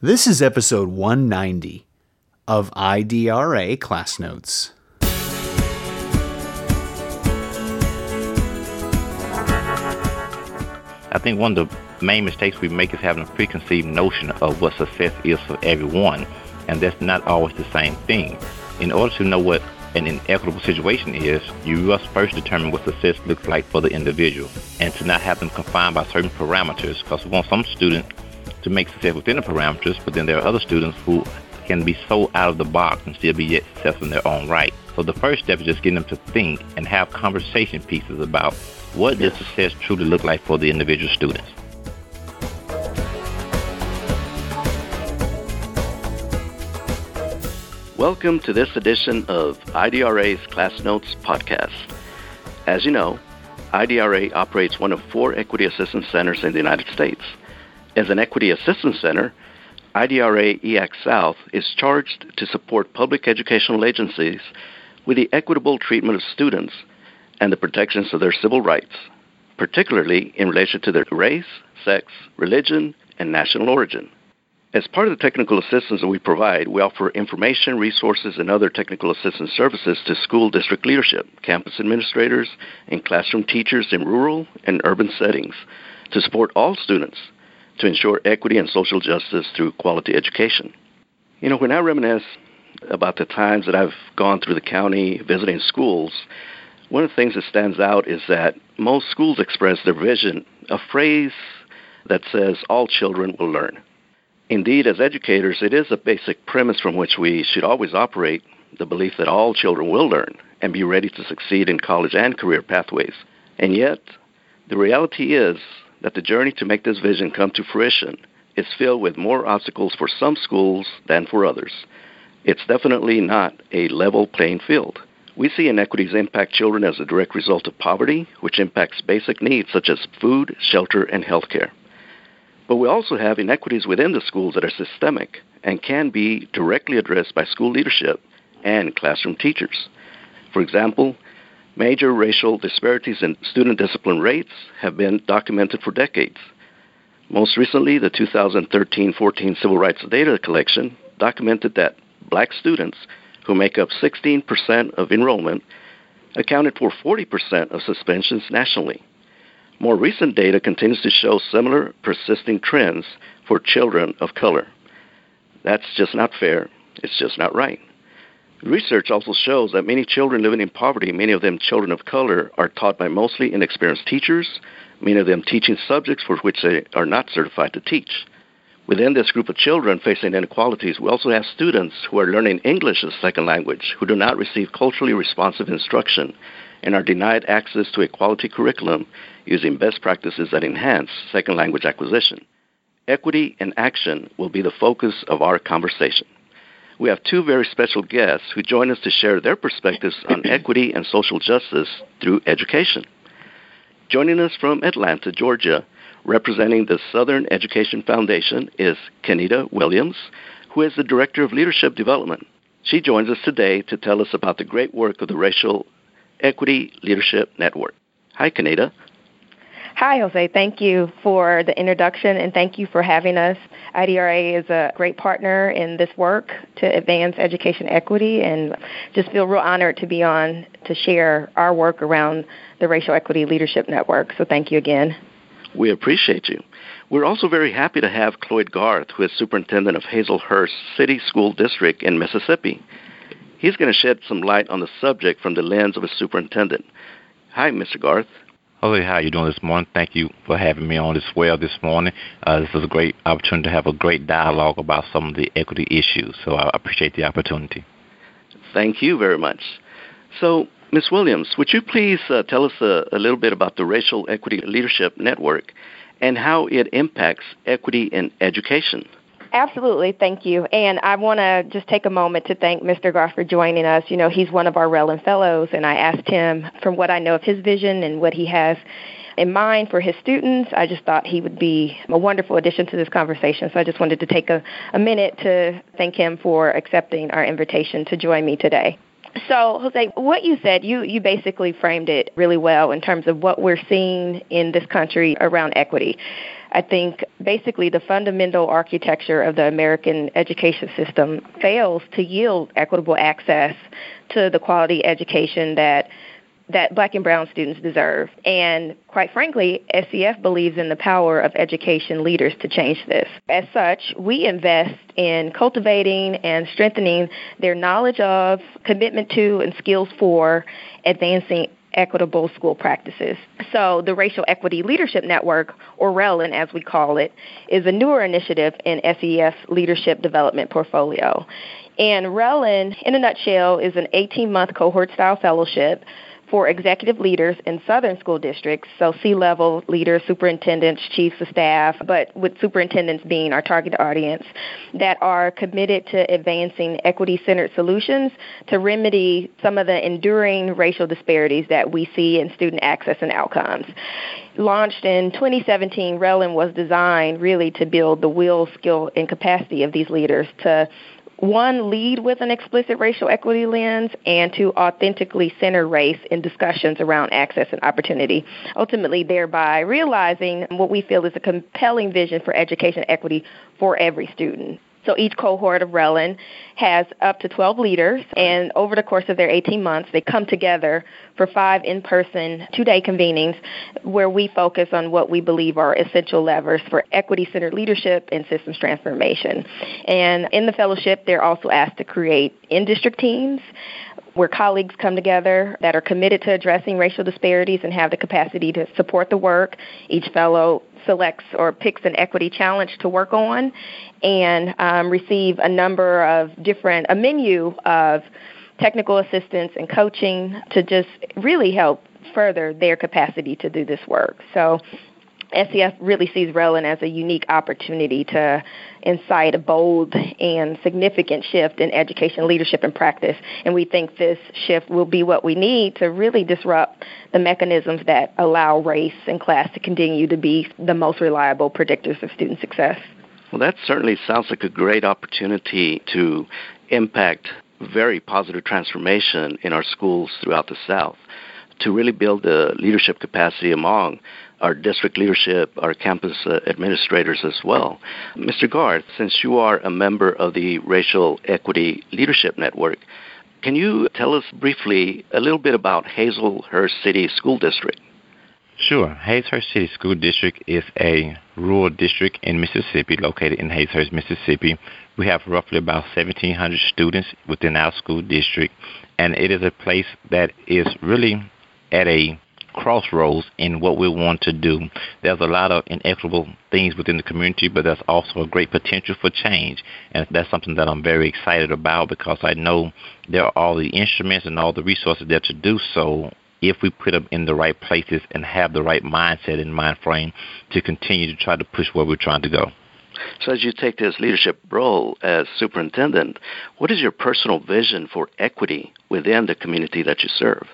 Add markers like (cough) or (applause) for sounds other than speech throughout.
This is episode 190 of IDRA Class Notes. I think one of the main mistakes we make is having a preconceived notion of what success is for everyone, and that's not always the same thing. In order to know what an inequitable situation is, you must first determine what success looks like for the individual, and to not have them confined by certain parameters, because we want some students to make success within the parameters, but then there are other students who can be so out of the box and still be yet successful in their own right. So the first step is just getting them to think and have conversation pieces about what does success truly look like for the individual students. Welcome to this edition of IDRA's Class Notes podcast. As you know, IDRA operates one of four Equity Assistance Centers in the United States. As an Equity Assistance Center, IDRA EAC South is charged to support public educational agencies with the equitable treatment of students and the protections of their civil rights, particularly in relation to their race, sex, religion, and national origin. As part of the technical assistance that we provide, we offer information, resources, and other technical assistance services to school district leadership, campus administrators, and classroom teachers in rural and urban settings to support all students to ensure equity and social justice through quality education. You know, when I reminisce about the times that I've gone through the county visiting schools, one of the things that stands out is that most schools express their vision, a phrase that says, all children will learn. Indeed, as educators, it is a basic premise from which we should always operate the belief that all children will learn and be ready to succeed in college and career pathways. And yet, the reality is that the journey to make this vision come to fruition is filled with more obstacles for some schools than for others. It's definitely not a level playing field. We see inequities impact children as a direct result of poverty, which impacts basic needs such as food, shelter, and health care. But we also have inequities within the schools that are systemic and can be directly addressed by school leadership and classroom teachers. For example, major racial disparities in student discipline rates have been documented for decades. Most recently, the 2013 14 Civil Rights Data Collection documented that black students, who make up 16% of enrollment, accounted for 40% of suspensions nationally. More recent data continues to show similar persisting trends for children of color. That's just not fair. It's just not right. Research also shows that many children living in poverty, many of them children of color, are taught by mostly inexperienced teachers, many of them teaching subjects for which they are not certified to teach. Within this group of children facing inequalities, we also have students who are learning English as a second language who do not receive culturally responsive instruction and are denied access to a quality curriculum using best practices that enhance second language acquisition. Equity and action will be the focus of our conversation. We have two very special guests who join us to share their perspectives on (clears throat) equity and social justice through education. Joining us from Atlanta, Georgia, representing the Southern Education Foundation is Kenita Williams, who is the Director of Leadership Development. She joins us today to tell us about the great work of the Racial Equity Leadership Network. Hi, Kenita. Hi, Jose. Thank you for the introduction and thank you for having us. IDRA is a great partner in this work to advance education equity and just feel real honored to be on to share our work around the Racial Equity Leadership Network. So thank you again. We appreciate you. We're also very happy to have Cloyd Garth, who is superintendent of Hazlehurst City School District in Mississippi. He's going to shed some light on the subject from the lens of a superintendent. Hi, Mr. Garth. Hello, how are you doing this morning? Thank you for having me on as well this morning. Uh, this is a great opportunity to have a great dialogue about some of the equity issues, so I appreciate the opportunity. Thank you very much. So, Ms. Williams, would you please uh, tell us a, a little bit about the Racial Equity Leadership Network and how it impacts equity in education? Absolutely, thank you. And I want to just take a moment to thank Mr. Garth for joining us. You know, he's one of our RELN Fellows, and I asked him, from what I know of his vision and what he has in mind for his students, I just thought he would be a wonderful addition to this conversation. So I just wanted to take a, a minute to thank him for accepting our invitation to join me today. So, Jose, what you said, you, you basically framed it really well in terms of what we're seeing in this country around equity. I think basically the fundamental architecture of the American education system fails to yield equitable access to the quality education that that black and brown students deserve. And quite frankly, SEF believes in the power of education leaders to change this. As such, we invest in cultivating and strengthening their knowledge of, commitment to, and skills for advancing equitable school practices. So, the Racial Equity Leadership Network, or RELN as we call it, is a newer initiative in SEF's leadership development portfolio. And RELN, in a nutshell, is an 18 month cohort style fellowship for executive leaders in southern school districts, so C level leaders, superintendents, chiefs of staff, but with superintendents being our target audience, that are committed to advancing equity centered solutions to remedy some of the enduring racial disparities that we see in student access and outcomes. Launched in 2017, RELN was designed really to build the will, skill, and capacity of these leaders to one, lead with an explicit racial equity lens and to authentically center race in discussions around access and opportunity, ultimately, thereby realizing what we feel is a compelling vision for education equity for every student. So each cohort of RELN has up to 12 leaders, and over the course of their 18 months, they come together for five in person, two day convenings where we focus on what we believe are essential levers for equity centered leadership and systems transformation. And in the fellowship, they're also asked to create in district teams where colleagues come together that are committed to addressing racial disparities and have the capacity to support the work. Each fellow selects or picks an equity challenge to work on and um, receive a number of different, a menu of technical assistance and coaching to just really help further their capacity to do this work. So SEF really sees RELN as a unique opportunity to incite a bold and significant shift in education leadership and practice. And we think this shift will be what we need to really disrupt the mechanisms that allow race and class to continue to be the most reliable predictors of student success. Well, that certainly sounds like a great opportunity to impact very positive transformation in our schools throughout the South to really build the leadership capacity among our district leadership, our campus uh, administrators as well. Mr. Garth, since you are a member of the Racial Equity Leadership Network, can you tell us briefly a little bit about Hazlehurst City School District? Sure. Hazlehurst City School District is a rural district in Mississippi, located in Hazlehurst, Mississippi. We have roughly about 1,700 students within our school district, and it is a place that is really at a crossroads in what we want to do. There's a lot of inequitable things within the community, but there's also a great potential for change. And that's something that I'm very excited about because I know there are all the instruments and all the resources there to do so if we put them in the right places and have the right mindset and mind frame to continue to try to push where we're trying to go. So, as you take this leadership role as superintendent, what is your personal vision for equity within the community that you serve?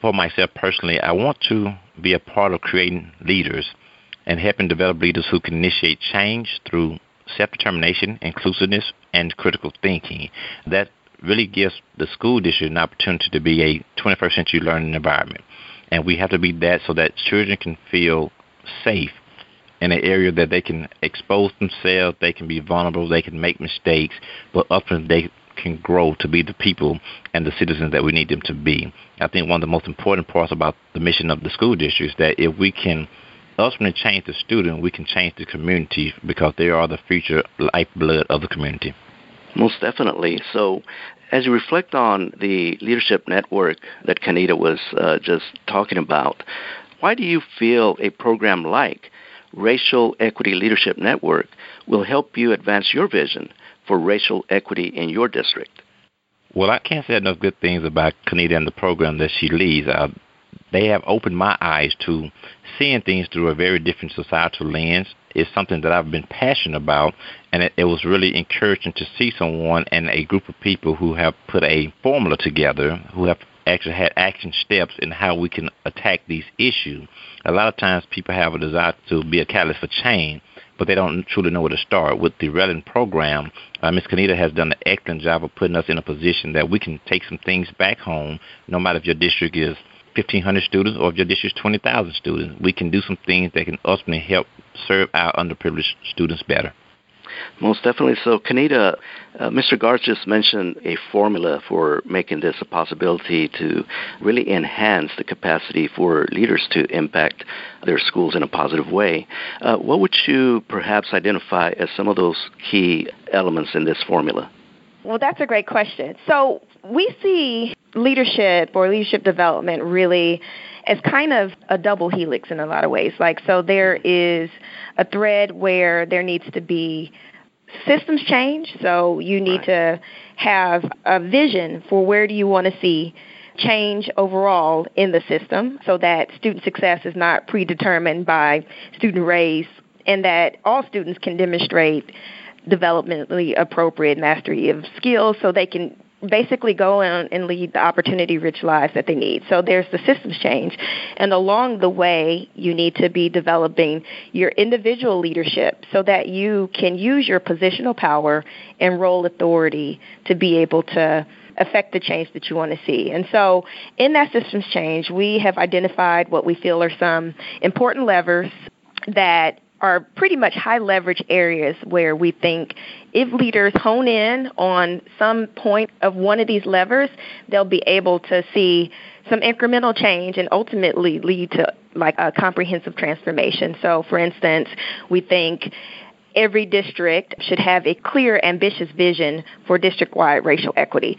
For myself personally, I want to be a part of creating leaders and helping develop leaders who can initiate change through self determination, inclusiveness, and critical thinking. That really gives the school district an opportunity to be a 21st century learning environment. And we have to be that so that children can feel safe in an area that they can expose themselves, they can be vulnerable, they can make mistakes, but often they can grow to be the people and the citizens that we need them to be. I think one of the most important parts about the mission of the school district is that if we can ultimately change the student, we can change the community because they are the future lifeblood of the community. Most definitely. So, as you reflect on the leadership network that Kanita was uh, just talking about, why do you feel a program like Racial Equity Leadership Network will help you advance your vision for racial equity in your district? Well, I can't say enough good things about Kanita and the program that she leads. Uh, they have opened my eyes to seeing things through a very different societal lens. It's something that I've been passionate about, and it, it was really encouraging to see someone and a group of people who have put a formula together, who have actually had action steps in how we can attack these issues. A lot of times people have a desire to be a catalyst for change, but they don't truly know where to start. With the RELN program, uh, Ms. Kanita has done an excellent job of putting us in a position that we can take some things back home, no matter if your district is 1,500 students or if your district's 20,000 students, we can do some things that can ultimately help serve our underprivileged students better. Most definitely. So, Kenita, uh, Mr. Garth just mentioned a formula for making this a possibility to really enhance the capacity for leaders to impact their schools in a positive way. Uh, what would you perhaps identify as some of those key elements in this formula? Well, that's a great question. So, we see leadership or leadership development really as kind of a double helix in a lot of ways. Like, so there is a thread where there needs to be systems change. So you need right. to have a vision for where do you want to see change overall in the system so that student success is not predetermined by student race and that all students can demonstrate developmentally appropriate mastery of skills so they can basically go in and lead the opportunity rich lives that they need. So there's the systems change. And along the way, you need to be developing your individual leadership so that you can use your positional power and role authority to be able to affect the change that you want to see. And so, in that systems change, we have identified what we feel are some important levers that are pretty much high leverage areas where we think if leaders hone in on some point of one of these levers, they'll be able to see some incremental change and ultimately lead to like a comprehensive transformation. So for instance, we think every district should have a clear, ambitious vision for district wide racial equity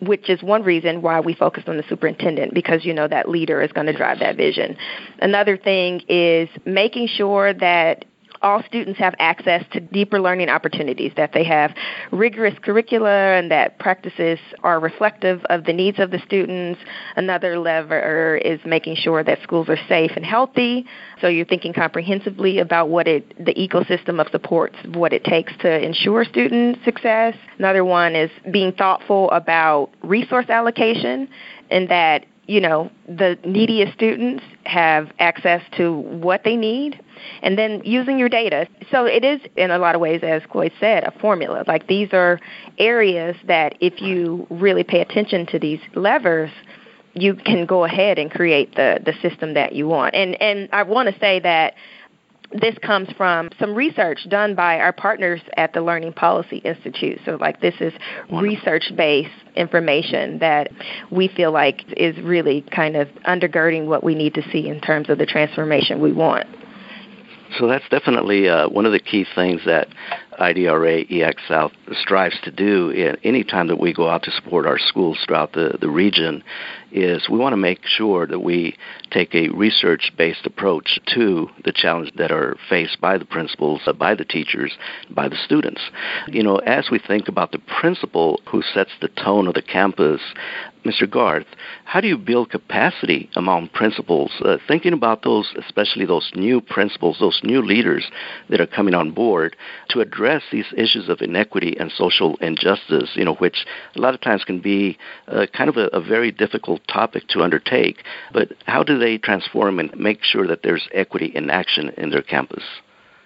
which is one reason why we focused on the superintendent because you know that leader is going to drive that vision. Another thing is making sure that all students have access to deeper learning opportunities, that they have rigorous curricula, and that practices are reflective of the needs of the students. Another lever is making sure that schools are safe and healthy. So you're thinking comprehensively about what it, the ecosystem of supports, what it takes to ensure student success. Another one is being thoughtful about resource allocation, and that you know, the neediest students have access to what they need, and then using your data. So it is, in a lot of ways, as Cloyd said, a formula. Like these are areas that if you really pay attention to these levers, you can go ahead and create the, the system that you want. And and I want to say that this comes from some research done by our partners at the Learning Policy Institute. So, like, this is research based information that we feel like is really kind of undergirding what we need to see in terms of the transformation we want. So that's definitely uh, one of the key things that IDRA EAC South strives to do any time that we go out to support our schools throughout the, the region is we want to make sure that we take a research-based approach to the challenges that are faced by the principals, uh, by the teachers, by the students. You know, as we think about the principal who sets the tone of the campus, Mr. Garth, how do you build capacity among principals? Uh, thinking about those, especially those new principals, those new leaders that are coming on board to address these issues of inequity and social injustice, you know, which a lot of times can be uh, kind of a, a very difficult topic to undertake. But how do they transform and make sure that there's equity in action in their campus?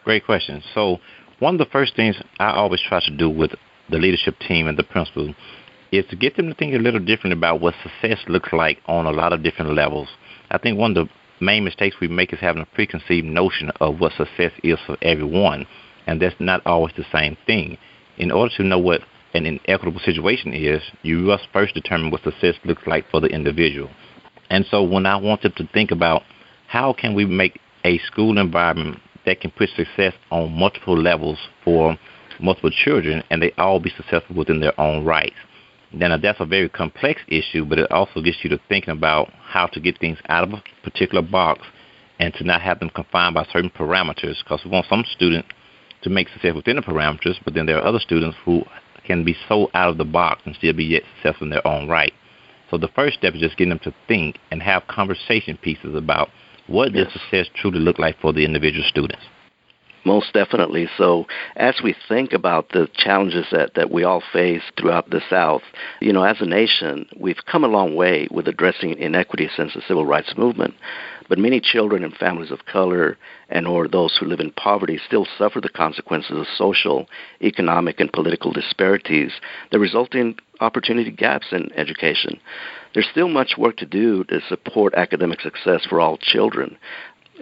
Great question. So, one of the first things I always try to do with the leadership team and the principal is to get them to think a little different about what success looks like on a lot of different levels. I think one of the main mistakes we make is having a preconceived notion of what success is for everyone, and that's not always the same thing. In order to know what an inequitable situation is, you must first determine what success looks like for the individual. And so when I want them to think about how can we make a school environment that can put success on multiple levels for multiple children and they all be successful within their own rights. Then that's a very complex issue, but it also gets you to thinking about how to get things out of a particular box and to not have them confined by certain parameters because we want some students to make success within the parameters, but then there are other students who can be so out of the box and still be yet successful in their own right. So the first step is just getting them to think and have conversation pieces about what yes. does success truly look like for the individual students. Most definitely. So, as we think about the challenges that, that we all face throughout the South, you know, as a nation, we've come a long way with addressing inequity since the civil rights movement. But many children and families of color and or those who live in poverty still suffer the consequences of social, economic, and political disparities that result in opportunity gaps in education. There's still much work to do to support academic success for all children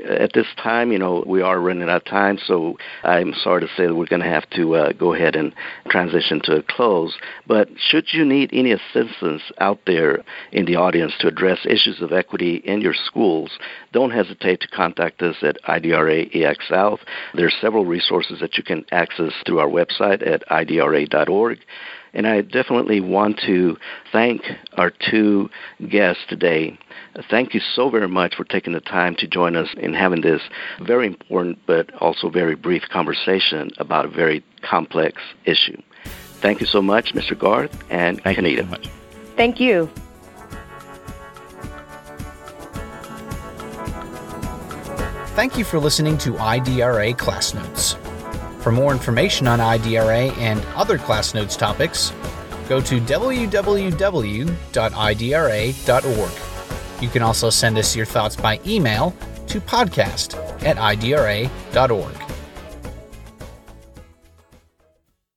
at this time, you know, we are running out of time, so I'm sorry to say that we're going to have to uh, go ahead and transition to a close. But should you need any assistance out there in the audience to address issues of equity in your schools, don't hesitate to contact us at IDRA EAC South. There are several resources that you can access through our website at idra.org. And I definitely want to thank our two guests today. Thank you so very much for taking the time to join us in having this very important but also very brief conversation about a very complex issue. Thank you so much, Mr. Garth and Thank Kenita. you so much. Thank you. Thank you for listening to IDRA Class Notes. For more information on IDRA and other Class Notes topics, go to www.idra.org. You can also send us your thoughts by email to podcast at idra.org.